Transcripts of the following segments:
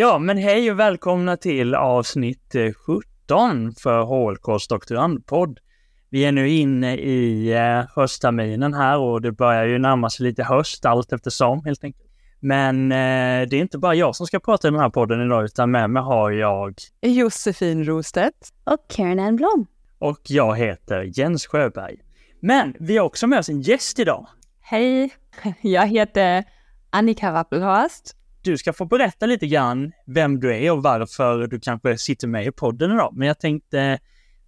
Ja, men hej och välkomna till avsnitt 17 för HLKs doktorandpodd. Vi är nu inne i eh, höstterminen här och det börjar ju närma sig lite höst allt eftersom helt enkelt. Men eh, det är inte bara jag som ska prata i den här podden idag utan med mig har jag Josefin Rostedt och Karen Blom. Och jag heter Jens Sjöberg. Men vi har också med oss en gäst idag. Hej, jag heter Annika Rappelhorst. Du ska få berätta lite grann vem du är och varför du kanske sitter med i podden idag. Men jag tänkte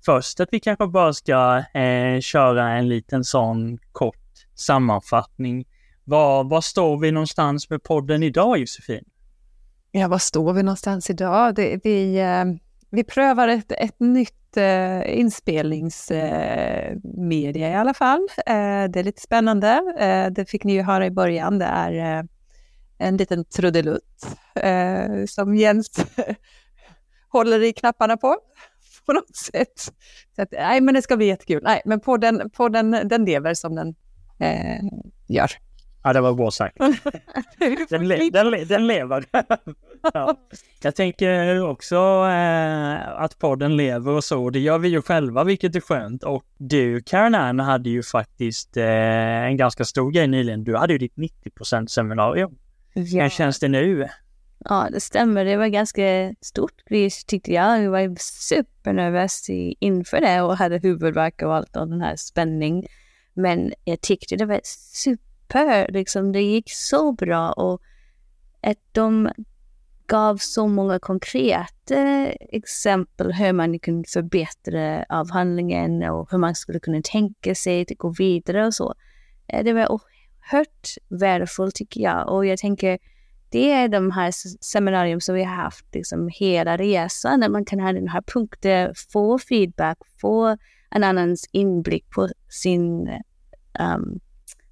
först att vi kanske bara ska eh, köra en liten sån kort sammanfattning. Var, var står vi någonstans med podden idag Josefin? Ja, var står vi någonstans idag? Det, vi, eh, vi prövar ett, ett nytt eh, inspelningsmedia eh, i alla fall. Eh, det är lite spännande. Eh, det fick ni ju höra i början. Det är eh, en liten trudelutt eh, som Jens håller i knapparna på på något sätt. Så att, nej, men det ska bli jättekul. Nej, men podden, podden den lever som den eh, gör. Ja, det var bra sagt. den, le den, den lever. ja. Jag tänker också eh, att podden lever och så. Det gör vi ju själva, vilket är skönt. Och du, Karen Ann, hade ju faktiskt eh, en ganska stor grej nyligen. Du hade ju ditt 90% seminarium. Ja. Hur känns det nu? Ja, det stämmer. Det var ganska stort gris tyckte jag. Jag var supernervös inför det och hade huvudvärk och allt och den här spänning. Men jag tyckte det var super, liksom det gick så bra och att de gav så många konkreta exempel hur man kunde förbättra avhandlingen och hur man skulle kunna tänka sig att gå vidare och så. Eh, det var oerhört värdefullt tycker jag och jag tänker det är de här seminarium som vi har haft liksom hela resan, där man kan ha den här punkten, få feedback, få en annans inblick på sin um,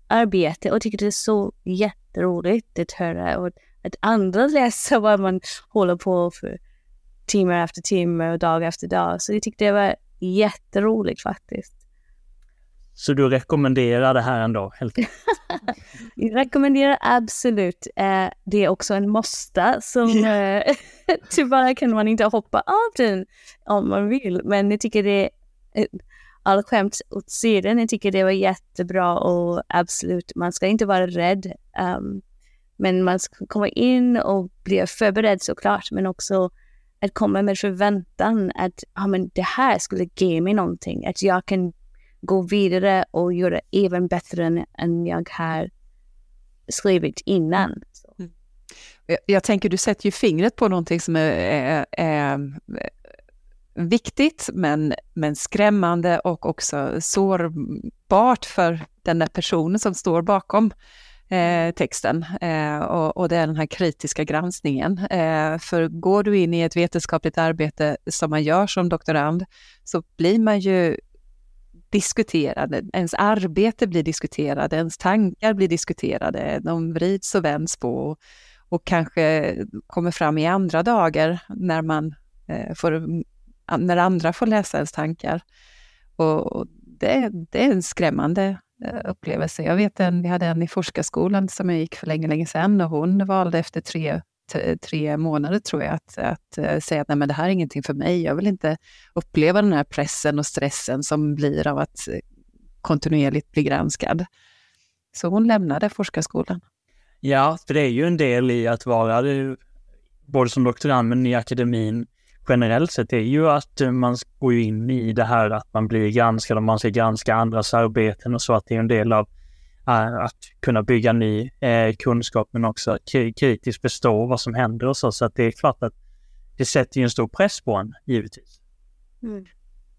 arbete och tycker det är så jätteroligt att höra och att andra läser vad man håller på för timme efter timme och dag efter dag. Så jag tyckte det var jätteroligt faktiskt. Så du rekommenderar det här ändå? Helt Jag rekommenderar absolut. Eh, det är också en måste som yeah. tyvärr kan man inte hoppa av den om man vill. Men jag tycker det är all skämt åt sidan. Jag tycker det var jättebra och absolut, man ska inte vara rädd. Um, men man ska komma in och bli förberedd såklart, men också att komma med förväntan att ja, men det här skulle ge mig någonting. Att jag kan gå vidare och göra även bättre än, än jag har skrivit innan. Mm. Jag, jag, tänker, du sätter ju fingret på någonting som är, är, är eh, viktigt men, men skrämmande och också sårbart för den där personen som står bakom eh, texten. Eh, och, och, det är den här kritiska granskningen. Eh, för går du in i ett vetenskapligt arbete som man gör som doktorand så blir man ju diskuterade, ens arbete blir diskuterade, ens tankar blir diskuterade, de vrids och vänds på och, kanske kommer fram i andra dagar när man eh, får, när andra får läsa ens tankar. Och, och det, det, är en skrämmande eh, upplevelse. Jag vet en, vi hade en i forskarskolan som jag gick för länge, länge sedan och hon valde efter tre tre månader tror jag, att, att eh, säga att nej, men det här är ingenting för mig. Jag vill inte uppleva den här pressen och stressen som blir av att eh, kontinuerligt bli granskad. Så hon lämnade forskarskolan. Ja, för det är ju en del i att vara både som doktorand men i akademin generellt sett, det är ju att eh, man går in i det här att man blir granskad och man ska granska andras arbeten och så, att det är en del av att kunna bygga ny eh, kunskap men också kritiskt förstå vad som händer och så. Så att det är klart att det sätter ju en stor press på en, givetvis. Mm.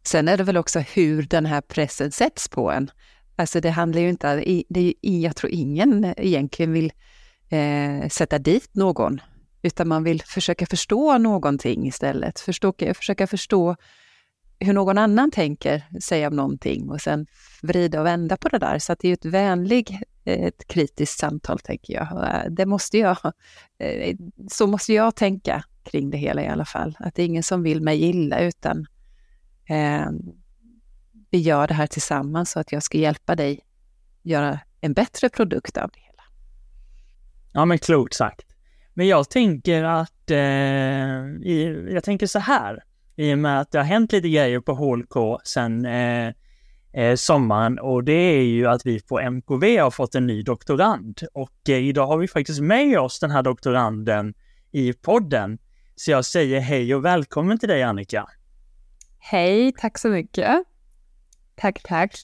Sen är det väl också hur den här pressen sätts på en. Alltså det handlar ju inte, det är, jag tror ingen egentligen vill eh, sätta dit någon, utan man vill försöka förstå någonting istället. Förstå, försöka förstå hur någon annan tänker säga om någonting och sen vrida och vända på det där. Så det är ett vänligt, eh, ett kritiskt samtal, tänker jag. Eh, det måste jag, eh, så måste jag tänka kring det hela i alla fall. Att det är ingen som vill mig illa, utan eh, vi gör det här tillsammans så att jag ska hjälpa dig göra en bättre produkt av det hela. Ja, men klokt sagt. Men jag tänker att, eh, jag tänker så här, i och med att det har hänt lite grejer på HLK sen eh, eh, sommaren och det är ju att vi på MKV har fått en ny doktorand och eh, idag har vi faktiskt med oss den här doktoranden i podden. Så jag säger hej och välkommen till dig Annika. Hej, tack så mycket. Tack, tack.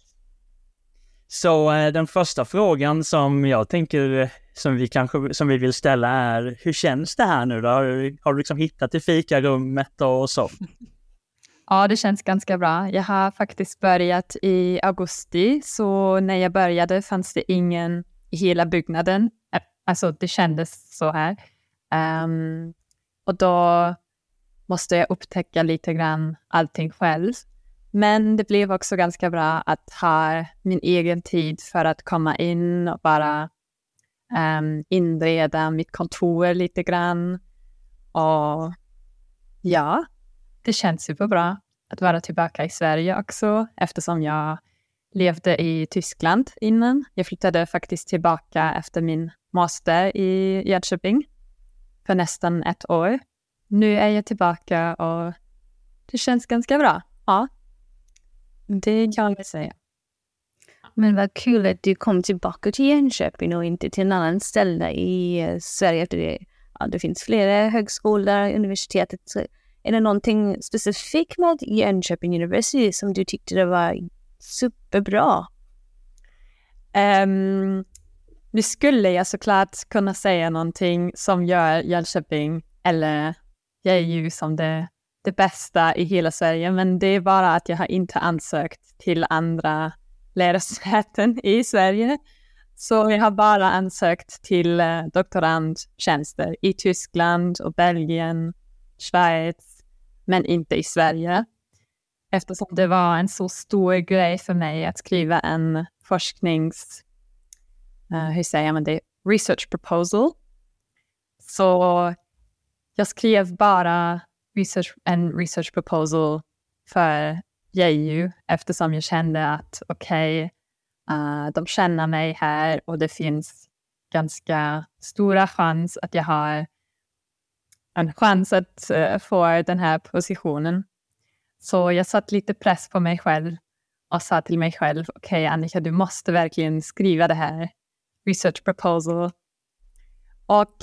Så eh, den första frågan som jag tänker som vi kanske som vi vill ställa är hur känns det här nu då? Har du, har du liksom hittat till fikarummet och så? Ja, det känns ganska bra. Jag har faktiskt börjat i augusti, så när jag började fanns det ingen i hela byggnaden. Alltså, det kändes så här. Um, och då måste jag upptäcka lite grann allting själv. Men det blev också ganska bra att ha min egen tid för att komma in och bara um, inreda mitt kontor lite grann. Och ja, det känns superbra att vara tillbaka i Sverige också eftersom jag levde i Tyskland innan. Jag flyttade faktiskt tillbaka efter min master i Jönköping för nästan ett år. Nu är jag tillbaka och det känns ganska bra. Ja, det kan jag säga. Men vad kul att du kom tillbaka till Jönköping och inte till en annan ställe i eh, Sverige. Efter det, ja, det finns flera högskolor, universitetet. Är det någonting specifikt med Jönköping University som du tyckte det var superbra? Um, nu skulle jag såklart kunna säga någonting som gör Jönköping eller jag är JU som det, det bästa i hela Sverige, men det är bara att jag har inte ansökt till andra lärosäten i Sverige. Så jag har bara ansökt till eh, doktorandtjänster i Tyskland och Belgien, Schweiz, men inte i Sverige. Eftersom det var en så stor grej för mig att skriva en forsknings... Uh, hur säger man det? Research proposal. Så jag skrev bara research, en research proposal för JU eftersom jag kände att okej, okay, uh, de känner mig här och det finns ganska stora chans att jag har en chans att uh, få den här positionen. Så jag satt lite press på mig själv och sa till mig själv, okej okay, Annika, du måste verkligen skriva det här research proposal. Och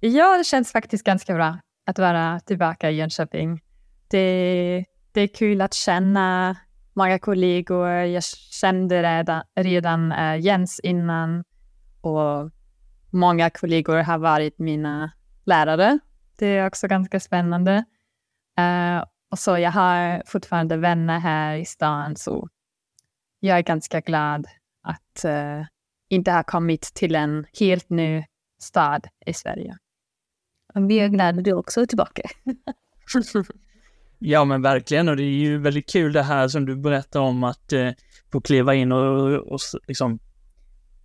ja, det känns faktiskt ganska bra att vara tillbaka i Jönköping. Det, det är kul att känna många kollegor. Jag kände redan, redan uh, Jens innan och många kollegor har varit mina lärare. Det är också ganska spännande. Uh, och så jag har fortfarande vänner här i stan, så jag är ganska glad att uh, inte ha kommit till en helt ny stad i Sverige. Vi är glada att du också är tillbaka. ja men verkligen och det är ju väldigt kul det här som du berättar om att eh, få kliva in och, och liksom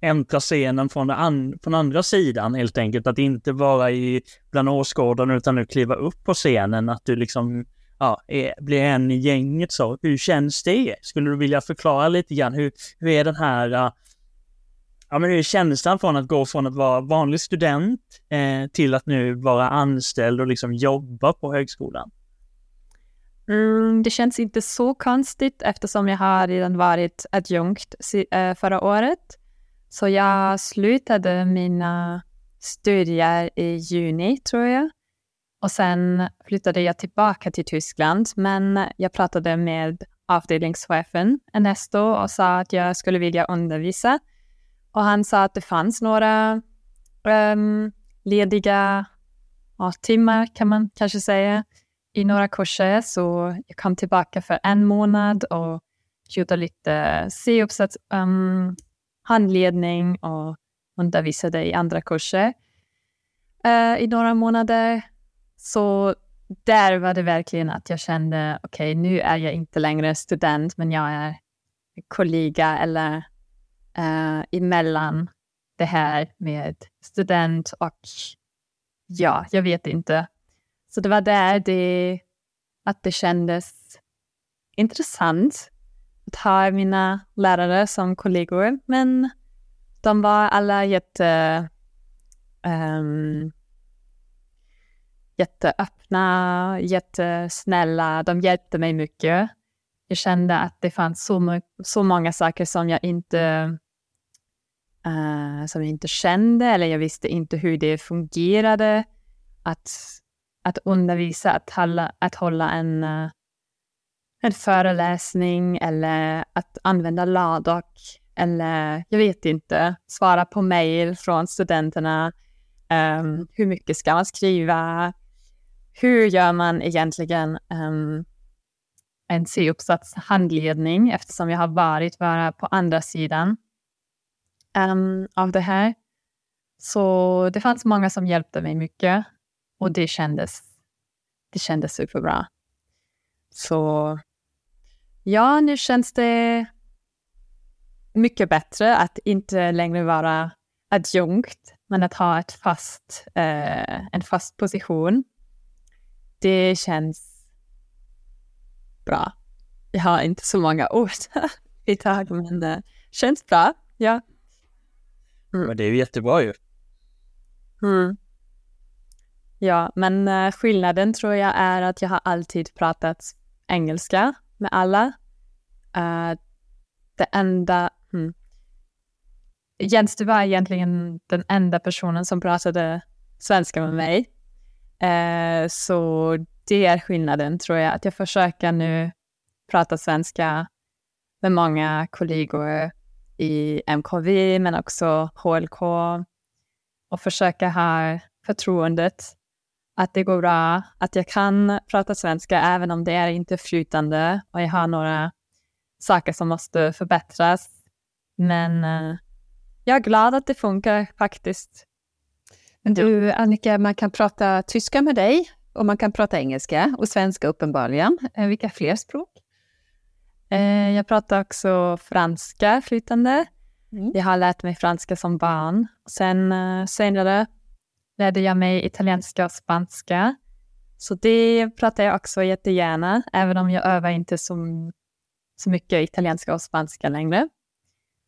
äntra scenen från, an, från andra sidan helt enkelt. Att inte vara i bland åskådarna utan nu kliva upp på scenen. Att du liksom ja, är, blir en i gänget så. Hur känns det? Skulle du vilja förklara lite grann? Hur, hur är den här uh, Ja, men hur är känslan från att gå från att vara vanlig student eh, till att nu vara anställd och liksom jobba på högskolan? Mm, det känns inte så konstigt eftersom jag har redan varit adjunkt eh, förra året. Så jag slutade mina studier i juni, tror jag. Och sen flyttade jag tillbaka till Tyskland, men jag pratade med avdelningschefen Ernesto och sa att jag skulle vilja undervisa och han sa att det fanns några um, lediga uh, timmar, kan man kanske säga, i några kurser. Så jag kom tillbaka för en månad och gjorde lite C-uppsats, um, handledning och undervisade i andra kurser uh, i några månader. Så där var det verkligen att jag kände, okej, okay, nu är jag inte längre student, men jag är kollega eller uh, emellan det här med student och ja, jag vet inte. Så det var där det, att det kändes intressant att ha mina lärare som kollegor, men de var alla jätte um, jätteöppna, jättesnälla. De hjälpte mig mycket. Jag kände att det fanns så, så många saker som jag inte uh, som jag inte kände eller jag visste inte hur det fungerade. Att, att undervisa, att hålla, att hålla en, eh, en föreläsning eller att använda Ladok eller jag vet inte, svara på mejl från studenterna. Um, hur mycket ska man skriva? Hur gör man egentligen um, en C-uppsatshandledning eftersom jag har varit bara på andra sidan um, av det här. Så det fanns många som hjälpte mig mycket och det kändes, det kändes superbra. Så ja, nu känns det mycket bättre att inte längre vara adjunkt, men att ha ett fast, eh, en fast position. Det känns bra. Jag har inte så många ord idag, men det känns bra. Ja. Mm. Men det är ju jättebra ju. Mm. Ja, men eh, skillnaden tror jag är att jag har alltid pratat engelska med alla. Uh, det enda... Hmm. Jens, du var egentligen den enda personen som pratade svenska med mig. Uh, så det är skillnaden, tror jag. Att jag försöker nu prata svenska med många kollegor i MKV men också HLK och försöka ha förtroendet att det går bra, att jag kan prata svenska även om det är inte flytande och jag har några saker som måste förbättras. Men uh, jag är glad att det funkar faktiskt. Men du Annika, man kan prata tyska med dig och man kan prata engelska och svenska uppenbarligen. Eh, vilka fler språk? Eh, jag pratar också franska flytande. Mm. Jag har lärt mig franska som barn. Sen eh, senare lärde jag mig italienska och spanska. Så det pratar jag också jättegärna, även om jag övar inte så, så mycket italienska och spanska längre.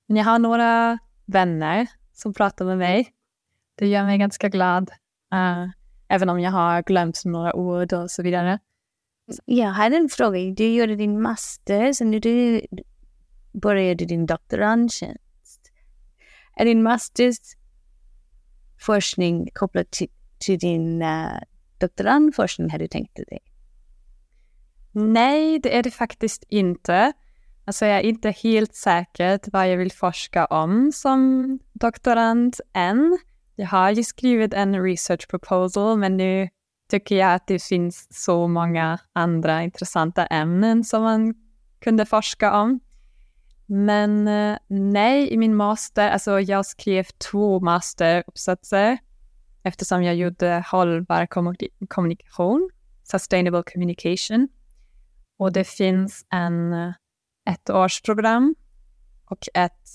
Men jag har några vänner som pratar med mig. Det gör mig ganska glad, uh, även om jag har glömt några ord och så vidare. Jag hade en fråga. Du gjorde din master, sen du började din doktorandtjänst. Är din masters forskning kopplat till, till din eh, uh, doktorandforskning, har du tänkt dig? Nej, det är det faktiskt inte. Alltså jag är inte helt säker vad jag vill forska om som doktorand än. Jag har ju skrivit en research proposal, men nu tycker jag att det finns så många andra intressanta ämnen som man kunde forska om. Men eh, nej, i min master, alltså jag skrev två masteruppsatser eftersom jag gjorde hållbar kommunikation, sustainable communication. Och det finns en eh, ettårsprogram och ett,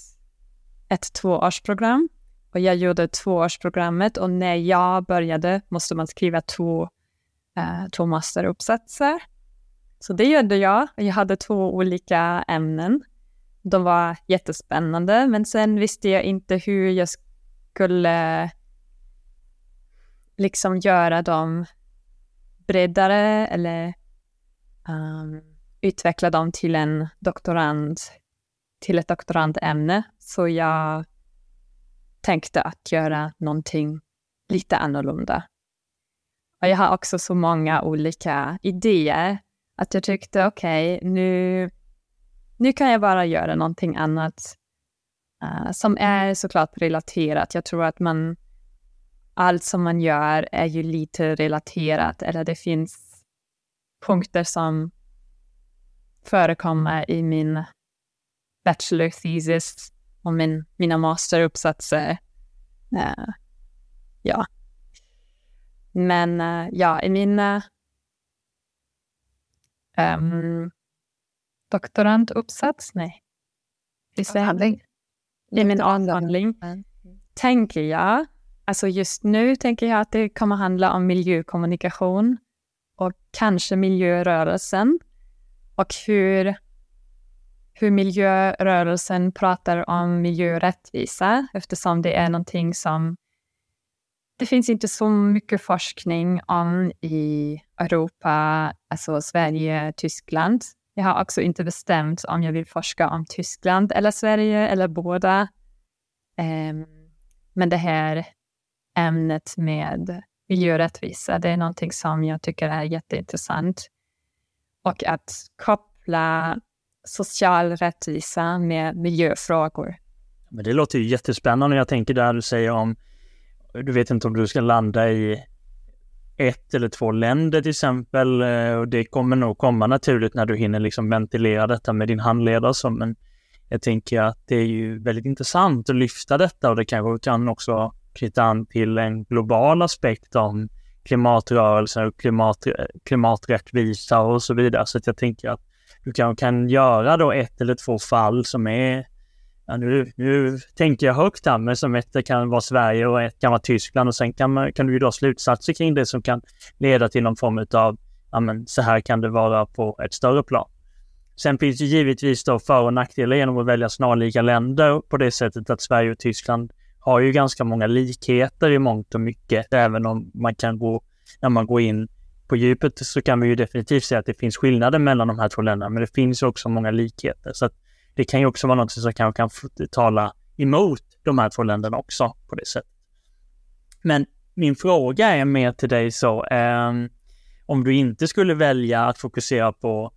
ett tvåårsprogram. Och jag gjorde tvåårsprogrammet och när jag började måste man skriva två, eh, två masteruppsatser. Så det gjorde jag. Jag hade två olika ämnen. De var jättespännande, men sen visste jag inte hur jag skulle liksom göra dem bredare eller um, utveckla dem till en doktorand, till ett doktorandämne. Så jag tänkte att göra någonting lite annorlunda. Och jag har också så många olika idéer att jag tyckte okej, okay, nu, nu kan jag bara göra någonting annat uh, som är såklart relaterat. Jag tror att man, allt som man gör är ju lite relaterat eller det finns punkter som förekommer i min bachelor thesis och min, mina masteruppsatser. Uh, ja. Men uh, ja, i min uh, um, doktoranduppsats, nej. Avhandling. I min avhandling tänker jag, alltså just nu tänker jag att det kommer handla om miljökommunikation och kanske miljörörelsen och hur hur miljörörelsen pratar om miljörättvisa eftersom det är någonting som det finns inte så mycket forskning om i Europa, alltså Sverige, Tyskland. Jag har också inte bestämt om jag vill forska om Tyskland eller Sverige eller båda. Um, men det här ämnet med miljörättvisa, det är någonting som jag tycker är jätteintressant. Och att koppla social rättvisa med miljöfrågor. Men det låter ju jättespännande. Jag tänker där du säger om, du vet inte om du ska landa i ett eller två länder till exempel. Eh, och det kommer nog komma naturligt när du hinner liksom ventilera detta med din handledare. Så, men jag tänker att det är ju väldigt intressant att lyfta detta och det kanske kan också knyta an till en global aspekt om klimatrörelser och klimat, klimaträttvisa och så vidare. Så att jag tänker att du kan, kan göra då ett eller två fall som är Ja, nu, nu tänker jag högt här, men som ett kan vara Sverige och ett kan vara Tyskland och sen kan, man, kan du dra slutsatser kring det som kan leda till någon form av, ja men så här kan det vara på ett större plan. Sen finns det givetvis då för och nackdelar genom att välja snarlika länder på det sättet att Sverige och Tyskland har ju ganska många likheter i mångt och mycket, även om man kan gå, när man går in på djupet så kan vi ju definitivt säga att det finns skillnader mellan de här två länderna, men det finns också många likheter. Så det kan ju också vara något som kanske kan tala emot de här två länderna också på det sättet. Men min fråga är mer till dig så, eh, om du inte skulle välja att fokusera på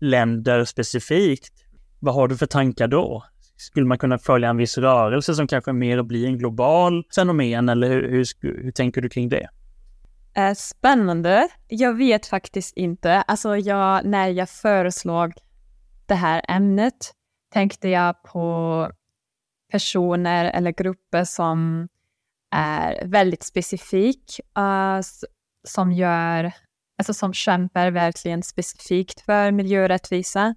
länder specifikt, vad har du för tankar då? Skulle man kunna följa en viss rörelse som kanske mer blir en global fenomen eller hur, hur, hur tänker du kring det? Eh, spännande. Jag vet faktiskt inte. Alltså jag, när jag föreslog det här ämnet tänkte jag på personer eller grupper som är väldigt specifik, uh, som gör, alltså som kämpar verkligen specifikt för miljörättvisa.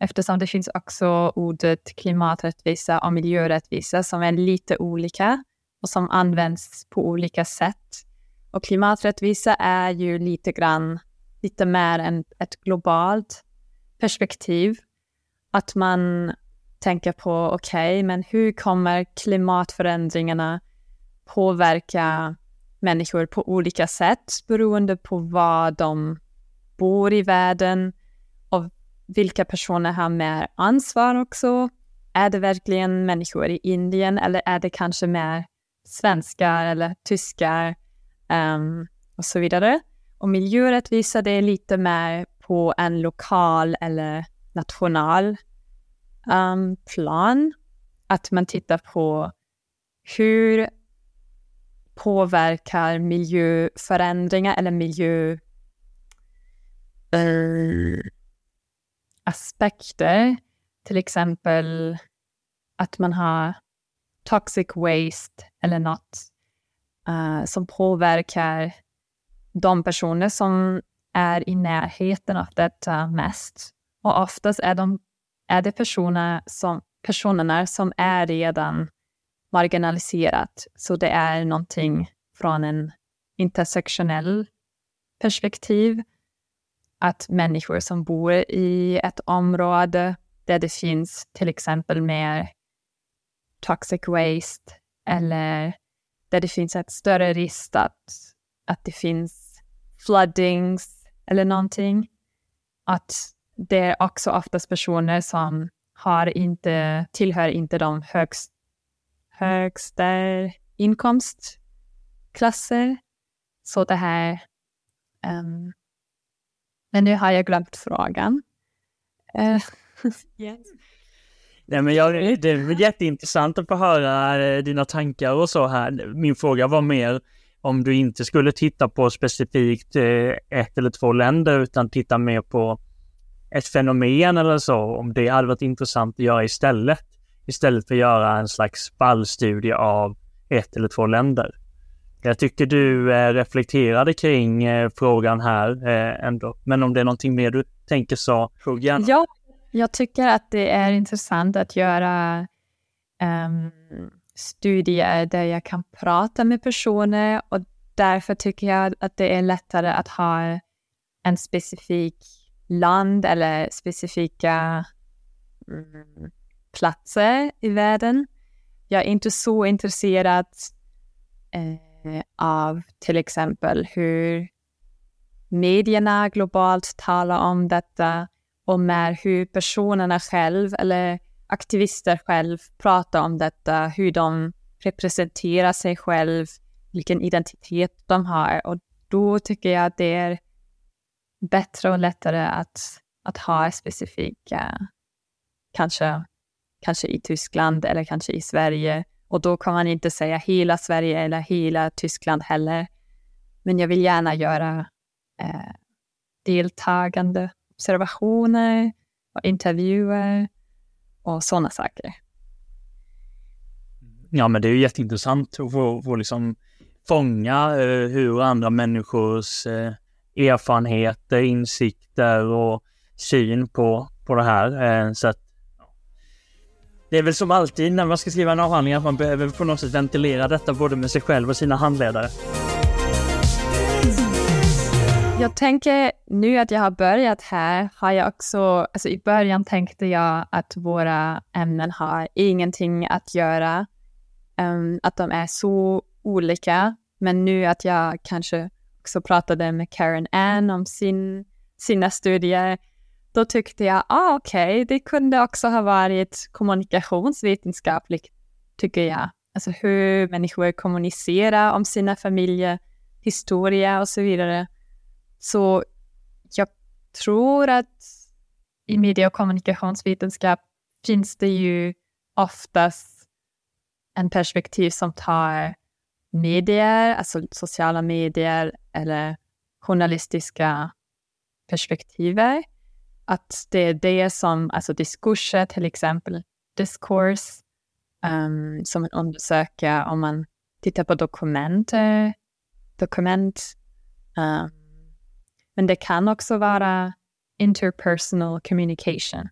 Eftersom det finns också ordet klimaträttvisa och miljörättvisa som är lite olika och som används på olika sätt. Och klimaträttvisa är ju lite grann, lite mer än ett globalt perspektiv. Att man tänker på, okej, okay, men hur kommer klimatförändringarna påverka människor på olika sätt beroende på var de bor i världen och vilka personer har mer ansvar också. Är det verkligen människor i Indien eller är det kanske mer svenskar eller tyskar um, och så vidare. Och miljörättvisa, det är lite mer på en lokal eller national um, ehm, plan. Att man tittar på hur påverkar miljöförändringar eller miljö uh, aspekter, till exempel att man har toxic waste eller något uh, som påverkar de personer som är i närheten av detta mest. Och oftast är, de, är det personer som, personerna som är redan marginaliserat. Så det är någonting från en intersektionell perspektiv. Att människor som bor i ett område där det finns till exempel mer toxic waste eller där det finns ett större risk att, att det finns floodings eller någonting. Att det är också oftast personer som har inte, tillhör inte de högst, högsta inkomstklasser. Så det här... Um, men nu har jag glömt frågan. Uh, yes. Nej, men jag, det är jätteintressant att få höra eh, dina tankar och så här. Min fråga var mer om du inte skulle titta på specifikt eh, ett eller två länder utan titta mer på ett fenomen eller så, om det hade varit intressant att göra istället. Istället för att göra en slags fallstudie av ett eller två länder. Jag tycker du eh, reflekterade kring eh, frågan här eh, ändå. Men om det är någonting mer du tänker så, hugg gärna. Ja, jag tycker att det är intressant att göra um, studier där jag kan prata med personer och därför tycker jag att det är lättare att ha en specifik land eller specifika mm, platser i världen. Jag är inte så intresserad eh, eh, av till exempel hur medierna globalt talar om detta och med hur personerna själv eller aktivister själv pratar om detta, hur de representerar sig själv, vilken identitet de har. Och då tycker jag att det är bättre och lättare att, att ha specifika, kanske, kanske i Tyskland eller kanske i Sverige. Och då kan man inte säga hela Sverige eller hela Tyskland heller. Men jag vill gärna göra eh, deltagande observationer och intervjuer och sådana saker. Ja, men det är ju jätteintressant att få, få liksom fånga eh, hur andra människors eh, erfarenheter, insikter och syn på, på det här. Eh, så att, det är väl som alltid när man ska skriva en avhandling att man behöver på något sätt ventilera detta både med sig själv och sina handledare. Jag tänker nu att jag har börjat här, har jag också, alltså i början tänkte jag att våra ämnen har ingenting att göra, um, att de är så olika. Men nu att jag kanske också pratade med Karen Ann om sin, sina studier, då tyckte jag, ah, okej, okay, det kunde också ha varit kommunikationsvetenskapligt, tycker jag. Alltså hur människor kommunicerar om sina familjer, historia och så vidare. Så jag tror att i media och kommunikationsvetenskap finns det ju oftast en perspektiv som tar medier, alltså sociala medier eller journalistiska perspektiver. Att det är det som, alltså diskurser till exempel, discourse um, som man undersöker om man tittar på dokumenter, dokument, Uh, men det kan också vara interpersonal communication.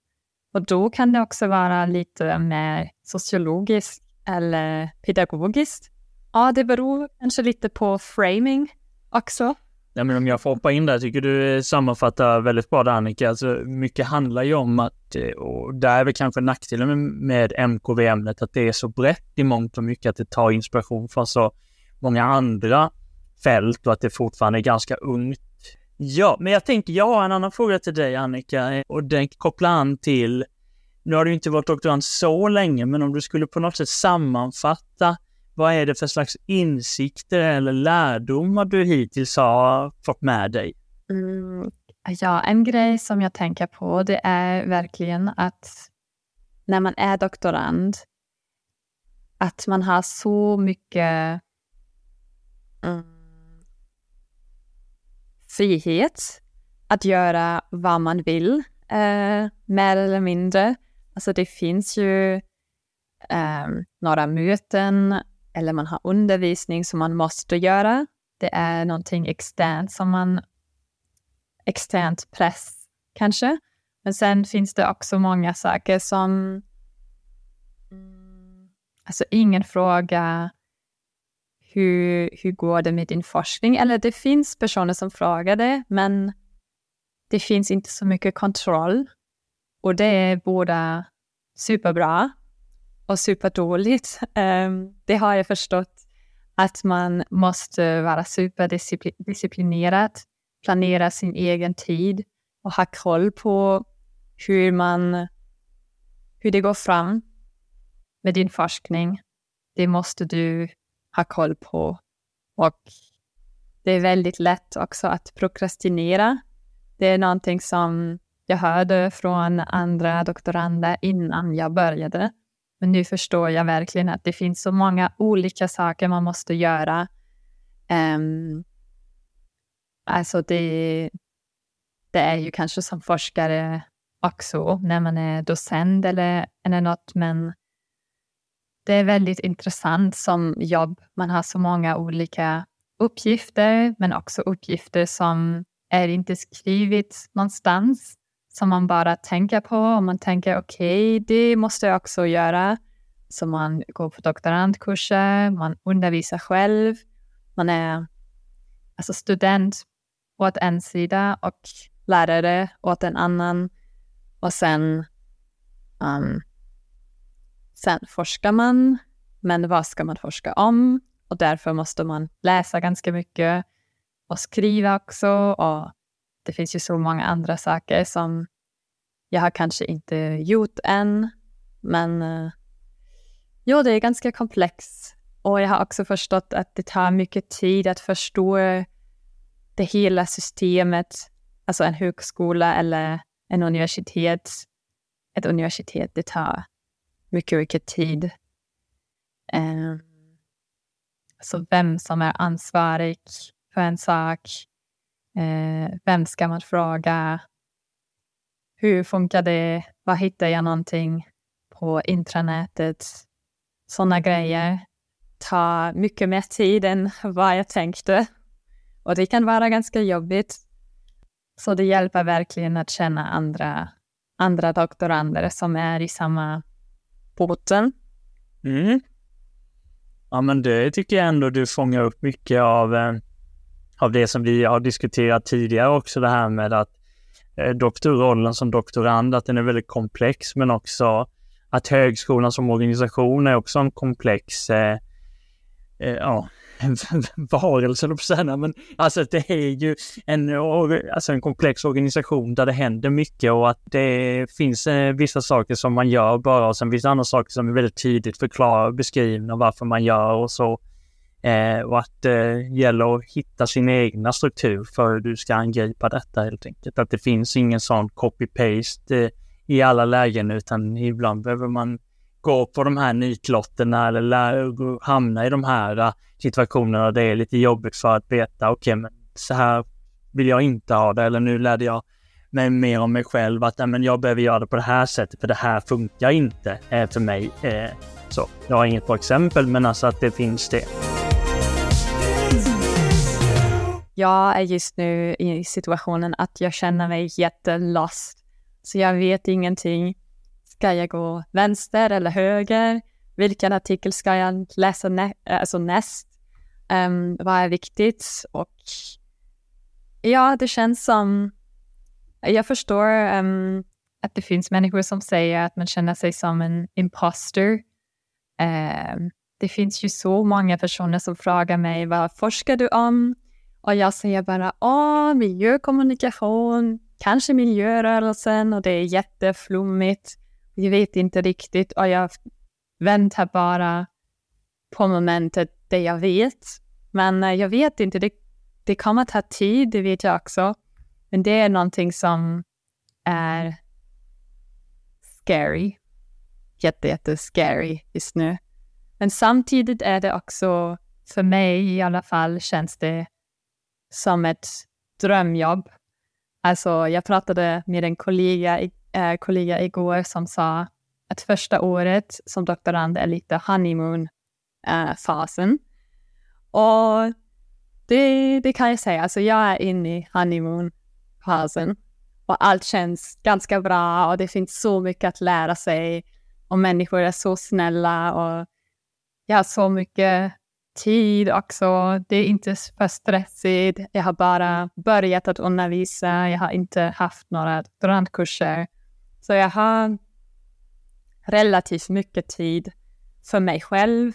Och då kan det också vara lite mer sociologiskt eller pedagogiskt. Ja, det beror kanske lite på framing också. Ja, men om jag får hoppa in där, tycker du eh, sammanfattar väldigt bra där Annika. Alltså, mycket handlar ju om att, eh, och där är väl kanske nackdelen med MKV-ämnet, att det är så brett i mångt och mycket, att det tar inspiration från så många andra fält och att det fortfarande är ganska ungt Ja, men jag tänker, jag har en annan fråga till dig Annika eh, och den kopplar an till, nu har du inte varit doktorand så länge, men om du skulle på något sätt sammanfatta, vad är det för slags insikter eller lärdomar du hittills har fått med dig? Mm, ja, en grej som jag tänker på, det är verkligen att när man är doktorand, att man har så mycket mm, frihet att göra vad man vill, eh, mer eller mindre. Alltså det finns ju eh, några möten eller man har undervisning som man måste göra. Det är någonting externt som man, externt press kanske. Men sen finns det också många saker som, alltså ingen fråga hur, hur går det med din forskning? Eller det finns personer som frågar det, men det finns inte så mycket kontroll. Och det är båda superbra och superdåligt. Ehm, det har jag förstått att man måste vara superdisciplinerad, planera sin egen tid och ha koll på hur man, hur det går fram med din forskning. Det måste du ha koll på. Och det är väldigt lätt också att prokrastinera. Det är någonting som jag hörde från andra doktorander innan jag började. Men nu förstår jag verkligen att det finns så många olika saker man måste göra. Um, alltså det, det är ju kanske som forskare också när man är docent eller, eller något, men det är väldigt intressant som jobb. Man har så många olika uppgifter, men också uppgifter som är inte skrivit någonstans, som man bara tänker på och man tänker okej, okay, det måste jag också göra. Så man går på doktorandkurser, man undervisar själv, man är alltså student åt en sida och lärare åt en annan. Och sen um, Sen forskar man, men vad ska man forska om? och därför måste man läsa ganska mycket och skriva också. Och det finns ju så många andra saker som jag har kanske inte gjort än. Men eh, ja, det är ganska komplext. Och jag har också förstått att det tar mycket tid att förstå det hela systemet, alltså en högskola eller en universitet. Ett universitet, det tar mycket, mycket tid. Um, så vem som är ansvarig för en sak, Eh, vem ska man fråga, hur funkar det, var hittar jag någonting på intranätet, sådana grejer tar mycket mer tid än vad jag tänkte. Och det kan vara ganska jobbigt. Så det hjälper verkligen att känna andra, andra doktorander som är i samma båten. Mm. Ja, men det tycker jag ändå du fångar upp mycket av, eh, av det som vi har diskuterat tidigare också, det här med att eh, doktorrollen som doktorand, att den är väldigt komplex, men också att högskolan som organisation är också en komplex eh, eh, ja, varelse, på säga, men alltså det är ju en, alltså en komplex organisation där det händer mycket och att det finns eh, vissa saker som man gör bara och sen finns det andra saker som är väldigt tydligt förklarade och beskrivna varför man gör och så. Eh, och att det eh, gäller att hitta sin egna struktur för hur du ska angripa detta helt enkelt. Att det finns ingen sån copy-paste eh, i alla lägen utan ibland behöver man gå på de här nitlotterna eller hamna i de här eh, situationerna det är lite jobbigt för att veta, okej, okay, men så här vill jag inte ha det eller nu lärde jag mig mer om mig själv att men jag behöver göra det på det här sättet för det här funkar inte eh, för mig. Eh, så jag har inget bra exempel, men alltså att det finns det. Jag är just nu i situationen att jag känner mig jättelost. Så jag vet ingenting. Ska jag gå vänster eller höger? Vilken artikel ska jag läsa nä alltså näst? Um, vad är viktigt? Och ja, det känns som... Jag förstår um, att det finns människor som säger att man känner sig som en imposter. Um, det finns ju så många personer som frågar mig vad forskar du om? Och jag säger bara, åh, miljökommunikation, kanske miljörörelsen och det är jätteflummigt jag vet inte riktigt och jag väntar bara på momentet där jag vet. Men eh, jag vet inte, det, det kommer ta tid, det vet jag också. Men det är någonting som är scary. Jätte, jätte scary just nu. Men samtidigt är det också, för mig i alla fall, känns det som ett drömjobb. Alltså, jag pratade med en kollega äh, kollega igår som sa att första året som doktorand är lite honeymoon-fasen. Eh, äh, och det, det kan jag säga, alltså jag är inne i honeymoon-fasen och allt känns ganska bra och det finns så mycket att lära sig och människor är så snälla och jag har så mycket tid också. Det är inte för stressigt. Jag har bara börjat att undervisa. Jag har inte haft några doktorandkurser. Så jag har relativt mycket tid för mig själv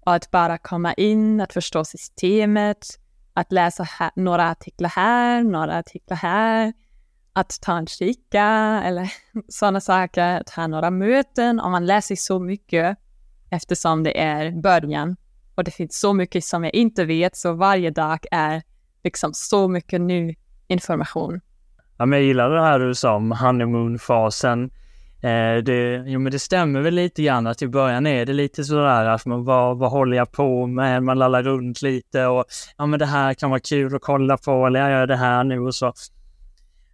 och att bara komma in, att förstå systemet, att läsa här, några artiklar här, några artiklar här, att ta en kika eller sådana saker, att ha några möten Om man läser så mycket eftersom det är början och det finns så mycket som jag inte vet så varje dag är liksom så mycket ny information. Ja, men jag gillar det här du sa om honeymoon-fasen. Eh, det, jo, men det stämmer väl lite grann att i början är det lite sådär att man, vad, vad håller jag på med? Man lallar runt lite och ja, men det här kan vara kul att kolla på eller jag gör det här nu och så.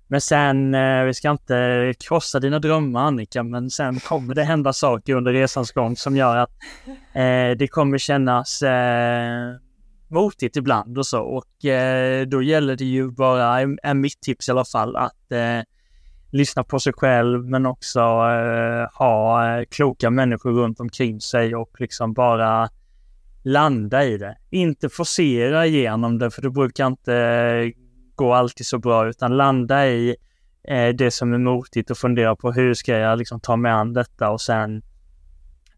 Men sen, eh, vi ska inte krossa dina drömmar Annika, men sen kommer det hända saker under resans gång som gör att eh, det kommer kännas eh, motigt ibland och så och eh, då gäller det ju bara, är mitt tips i alla fall, att eh, lyssna på sig själv men också eh, ha eh, kloka människor runt omkring sig och liksom bara landa i det. Inte forcera igenom det för det brukar inte eh, eh, gå alltid så bra utan landa i eh, det som är motigt och fundera på hur ska jag liksom ta mig an detta och sen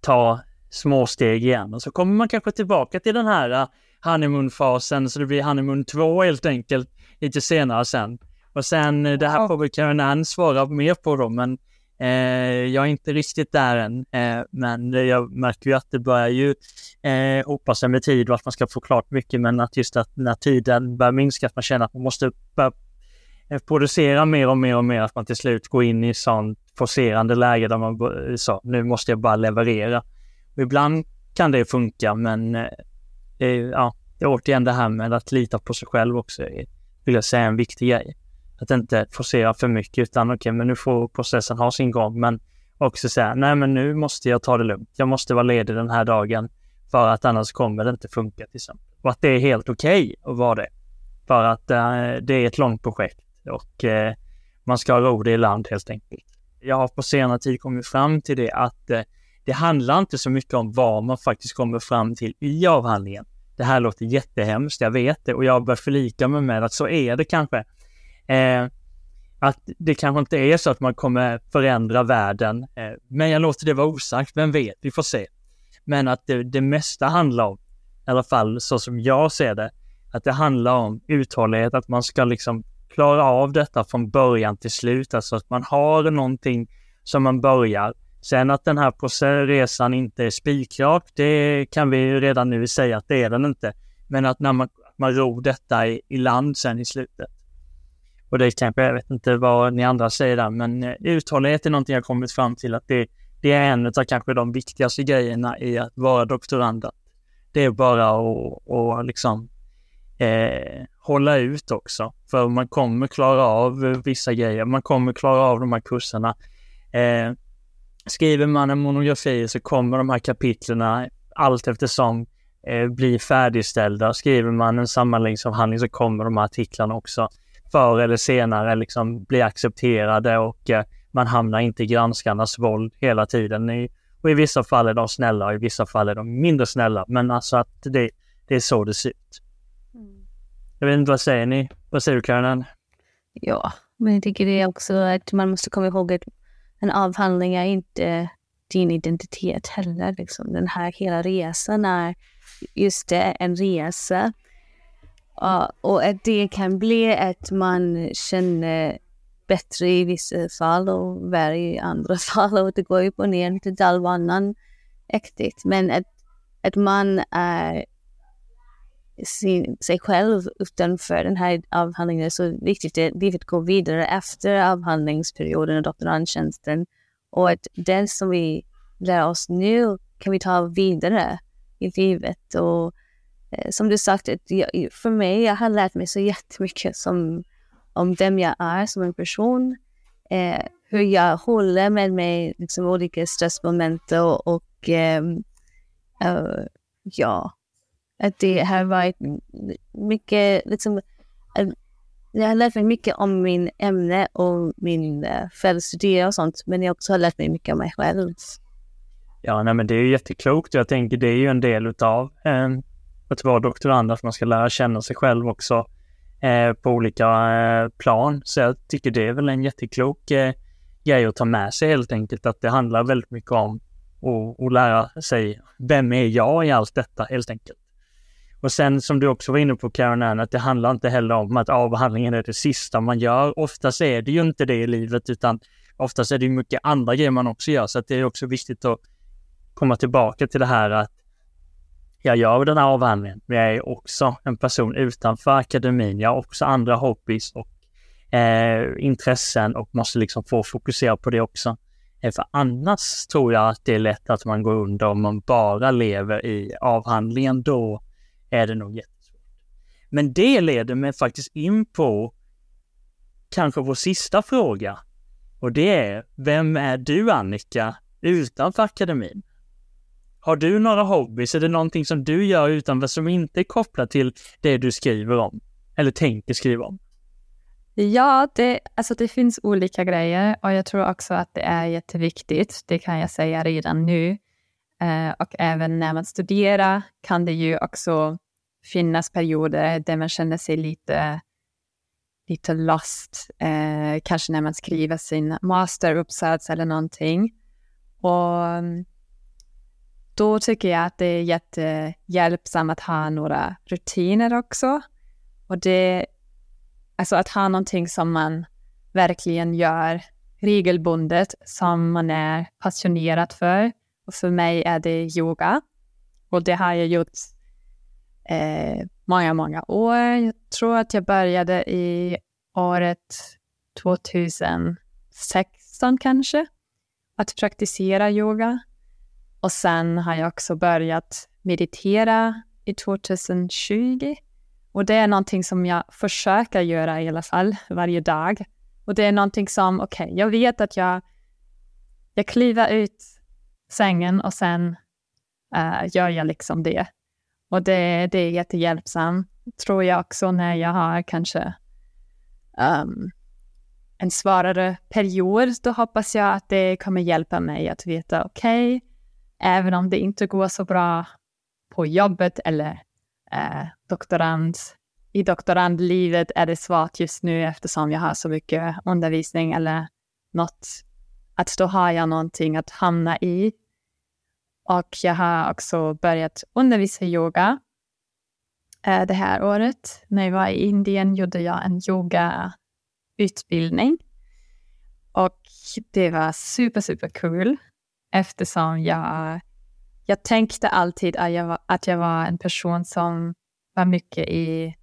ta små steg igen. Och så kommer man kanske tillbaka till den här uh, honeymoon-fasen, så det blir honeymoon 2 helt enkelt, lite senare sen. Och sen, uh, det här får väl Karen Ann svara mer på då, men eh, jag är inte riktigt där än. Eh, men jag märker ju att det börjar ju eh, hopa sig med tid och att man ska få klart mycket, men att just att när tiden börjar minska, att man känner att man måste börja eh, producera mer och mer och mer, att man till slut går in i sånt forcerande läge där man sa, nu måste jag bara leverera. Och ibland kan det funka, men eh, eh, ja, det är återigen det här med att lita på sig själv också, eh, vill jag säga, en viktig grej. Att inte forcera för mycket, utan okej, okay, men nu får processen ha sin gång, men också säga, nej men nu måste jag ta det lugnt. Jag måste vara ledig den här dagen för att annars kommer det inte funka till exempel. Och att det är helt okej okay att vara det. För att äh, det är ett långt projekt och äh, man ska ro det i land helt enkelt. Jag har på senare tid kommit fram till det att äh, det handlar inte så mycket om vad man faktiskt kommer fram till i avhandlingen. Det här låter jättehemskt, jag vet det och jag börjar förlika mig med att så är det kanske. Eh, att det kanske inte är så att man kommer förändra världen, eh, men jag låter det vara osagt, vem vet, vi får se. Men att det, det mesta handlar om, i alla fall så som jag ser det, att det handlar om uthållighet, att man ska liksom klara av detta från början till slut, alltså att man har någonting som man börjar. Sen att den här resan inte är spikrak, det kan vi ju redan nu säga att det är den inte. Men att när man, man ror detta i, i land sen i slutet. Och det kanske, jag vet inte vad ni andra säger där, men eh, uthållighet är någonting jag kommit fram till att det, det är en av kanske de viktigaste grejerna i att vara doktorand. Det är bara att, och liksom eh, hålla ut också, för man kommer klara av vissa grejer. Man kommer klara av de här kurserna. Eh, skriver man en monografi så kommer de här kapitlerna allt eftersom eh, bli färdigställda. Skriver man en sammanläggningsavhandling så kommer de här artiklarna också förr eller senare liksom bli accepterade och eh, man hamnar inte i granskarnas våld hela tiden. I, och i vissa fall är de snälla och i vissa fall är de mindre snälla. Men alltså att det, det är så det ser ut. Mm. Jag vet inte, vad säger ni? Vad säger du Karin? Ja, men jag tycker det är också att man måste komma ihåg att en avhandling är inte din identitet heller. Liksom. Den här hela resan är just det, en resa Ja, och att det kan bli att man känner bättre i vissa fall och värre i andra fall. Och det går upp och ner till all äktigt. Men att, att man är sin, sig själv utanför den här avhandlingen är så viktigt. att livet går vidare efter avhandlingsperioden och doktorandtjänsten. Och att det som vi lär oss nu kan vi ta vidare i livet. Och Eh, som du sagt, för mig, jag har lärt mig så jättemycket som, om vem jag är som en person. Eh, hur jag håller med mig, liksom olika stressmoment och, och ehm, eh, uh, ja, att det har varit mycket, liksom, jag har lärt mig mycket om min ämne och min uh, och sånt, men jag också har lärt mig mycket om mig själv. Ja, nej, men det är ju jätteklokt. Jag tänker det är ju en del utav eh, att vara doktorand, att man ska lära känna sig själv också eh, på olika eh, plan. Så jag tycker det är väl en jätteklok eh, grej att ta med sig helt enkelt, att det handlar väldigt mycket om att, att lära sig vem är jag i allt detta helt enkelt. Och sen som du också var inne på Karen att det handlar inte heller om att avhandlingen är det sista man gör. Oftast är det ju inte det i livet, utan oftast är det mycket andra grejer man också gör. Så att det är också viktigt att komma tillbaka till det här att jag gör den här avhandlingen, men jag är också en person utanför akademin. Jag har också andra hobbys och eh, intressen och måste liksom få fokusera på det också. Eh, för annars tror jag att det är lätt att man går under om man bara lever i avhandlingen. Då är det nog jättesvårt. Men det leder mig faktiskt in på kanske vår sista fråga. Och det är, vem är du Annika utanför akademin? Har du några hobbys? Är det någonting som du gör utanför som inte är kopplat till det du skriver om? Eller tänker skriva om? Ja, det, alltså det finns olika grejer och jag tror också att det är jätteviktigt. Det kan jag säga redan nu. Eh, och även när man studerar kan det ju också finnas perioder där man känner sig lite, lite lost. Eh, kanske när man skriver sin masteruppsats eller någonting. Och mm, då tycker jag att det är jättehjälpsamt att ha några rutiner också. Och det, alltså att ha någonting som man verkligen gör regelbundet, som man är passionerad för. Och för mig är det yoga. Och det har jag gjort eh, många, många år. Jag tror att jag började i året 2016 kanske, att praktisera yoga. Och sen har jag också börjat meditera i 2020. Och det är någonting som jag försöker göra i alla fall varje dag. Och det är någonting som, okej, okay, jag vet att jag, jag kliver ut sängen och sen uh, gör jag liksom det. Och det, det är jättehjälpsamt, tror jag också, när jag har kanske um, en svårare period. Då hoppas jag att det kommer hjälpa mig att veta, okej, okay, även om det inte går så bra på jobbet eller eh, doktorand, i doktorandlivet är det svårt just nu eftersom jag har så mycket undervisning eller något, att då har jag någonting att hamna i. Och jag har också börjat undervisa yoga eh, det här året. När jag var i Indien gjorde jag en yogautbildning. Och det var super, super kul eftersom jag, jag tänkte alltid att jag, var, att jag var en person som var mycket i,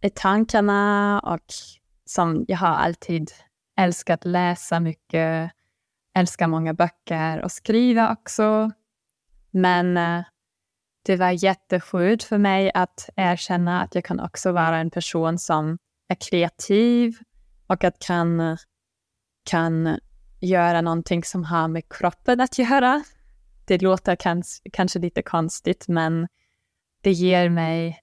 i tankarna och som jag har alltid älskat läsa mycket, älskar många böcker och skriva också. Men eh, det var jätteskönt för mig att erkänna att jag kan också vara en person som är kreativ och att kan, kan göra någonting som har med kroppen att göra. Det låter kans kanske lite konstigt, men det ger mig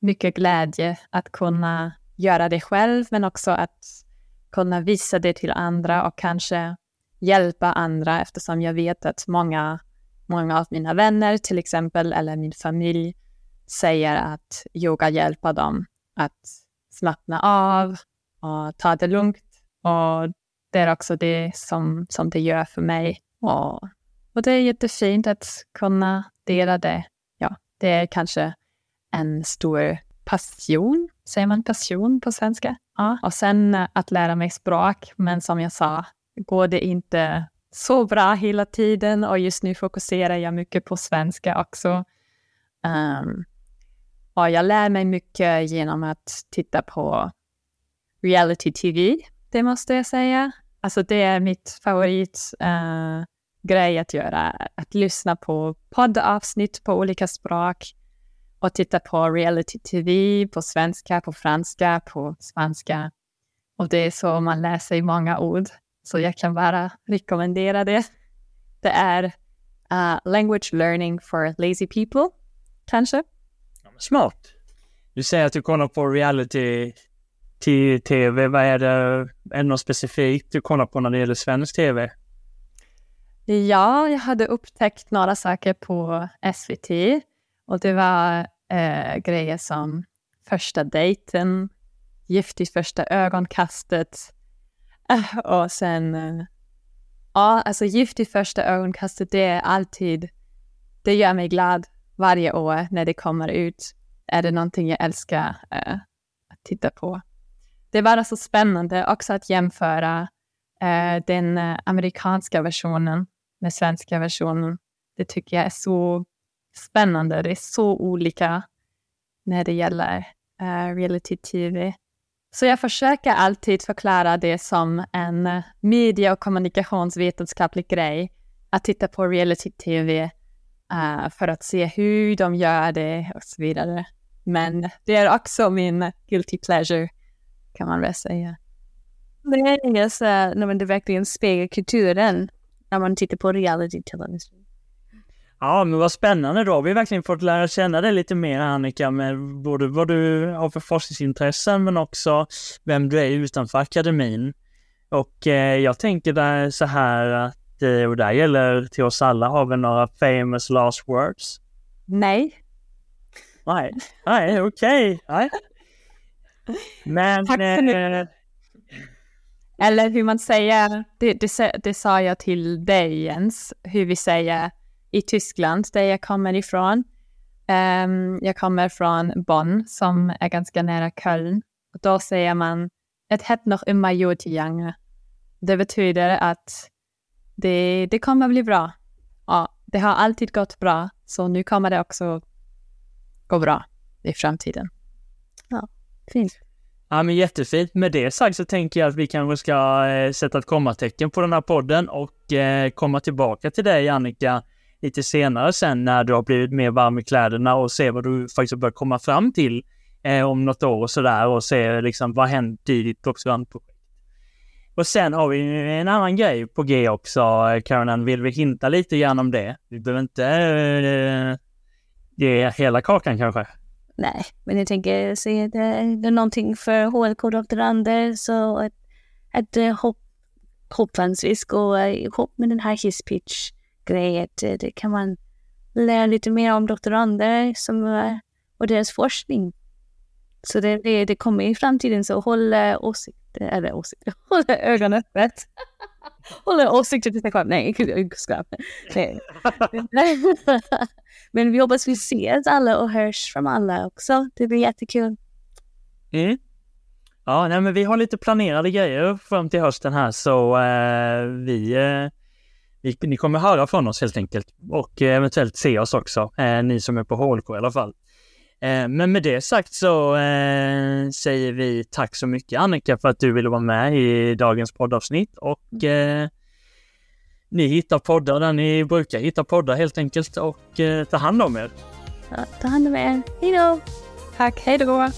mycket glädje att kunna göra det själv, men också att kunna visa det till andra och kanske hjälpa andra eftersom jag vet att många, många av mina vänner till exempel, eller min familj, säger att yoga hjälper dem att slappna av och ta det lugnt. Och det är också det som, som det gör för mig. Och, och det är jättefint att kunna dela det. Ja, det är kanske en stor passion. Säger man passion på svenska? Ja. Och sen eh, att lära mig språk. Men som jag sa, går det inte så bra hela tiden och just nu fokuserar jag mycket på svenska också. Um, och jag lär mig mycket genom att titta på reality TV, det måste jag säga. Alltså det är mitt favoritgrej eh, uh, att göra. Att lyssna på poddavsnitt på olika språk och titta på reality tv på svenska, på franska, på spanska. Och det är så man lär sig många ord. Så jag kan bara rekommendera det. Det är uh, language learning for lazy people, kanske. Smart. Du säger att du kollar på reality till tv, vad är det, är det något specifikt du kollar på när det gäller svensk tv? Ja, jag hade upptäckt några saker på SVT och det var eh, grejer som första dejten, gift i första ögonkastet eh, och sen eh, Ja, alltså gift i första ögonkastet, det är alltid, det gör mig glad varje år när det kommer ut. Är det någonting jag älskar äh, att titta på det var så spännande också att jämföra eh, den eh, amerikanska versionen med svenska versionen. Det tycker jag är så spännande. Det är så olika när det gäller eh, reality-tv. Så jag försöker alltid förklara det som en eh, media och kommunikationsvetenskaplig grej, att titta på reality-tv uh, eh, för att se hur de gör det och så vidare. Men det är också min guilty pleasure kan man väl säga. Det är inget så när det verkligen speglar kulturen när man tittar på reality television. Ja, men vad spännande då. Vi har verkligen fått lära känna dig lite mer Annika med både vad du har för forskningsintressen men också vem du är utanför akademin. Och eh, jag tänker där så här att, eh, och där gäller till oss alla, har vi några famous last words? Nej. Nej, nej okej. Okay. Men... Eh, Eller hur man säger, det, det, det sa jag till dig Jens, hur vi säger i Tyskland, där jag kommer ifrån. Um, jag kommer från Bonn, som är ganska nära Köln. Och då säger man ett het noch immer gegangen. Det betyder att det, det kommer bli bra. Ja, det har alltid gått bra, så nu kommer det också gå bra i framtiden. Ja, fint. Ja, men jättefint. Med det sagt så tänker jag att vi kanske ska eh, sätta ett kommatecken på den här podden och eh, komma tillbaka till dig Annika lite senare sen när du har blivit mer varm i kläderna och se vad du faktiskt bör komma fram till eh, om något år och sådär och se liksom vad hänt i ditt doktorandprojekt. Och sen har vi en annan grej på G också, eh, Caroline. Vill vi hinta lite grann om det? Vi behöver inte eh, ge hela kakan kanske. Nej, men jag tänker se det, det är någonting för HLK-doktorander så att, att eh, hopp, hoppningsvis gå ihop med den här hisspitch-grejen. Eh, det kan man lära lite mer om doktorander som, eh, och deras forskning. Så det, det, det kommer i framtiden, så håll åsikter, eller åsikter, håll ögonen öppet håll åsikter till sig själv. Nej, skräp. Nej. Men vi hoppas vi ses alla och hörs från alla också. Det blir jättekul. Mm. Ja, nej, men vi har lite planerade grejer fram till hösten här så eh, vi, eh, vi, ni kommer höra från oss helt enkelt och eh, eventuellt se oss också, eh, ni som är på HLK i alla fall. Eh, men med det sagt så eh, säger vi tack så mycket Annika för att du ville vara med i dagens poddavsnitt och eh, ni hittar poddar där ni brukar hitta poddar helt enkelt och ta hand om er. Ja, ta hand om er. Hej då! Tack, hej då!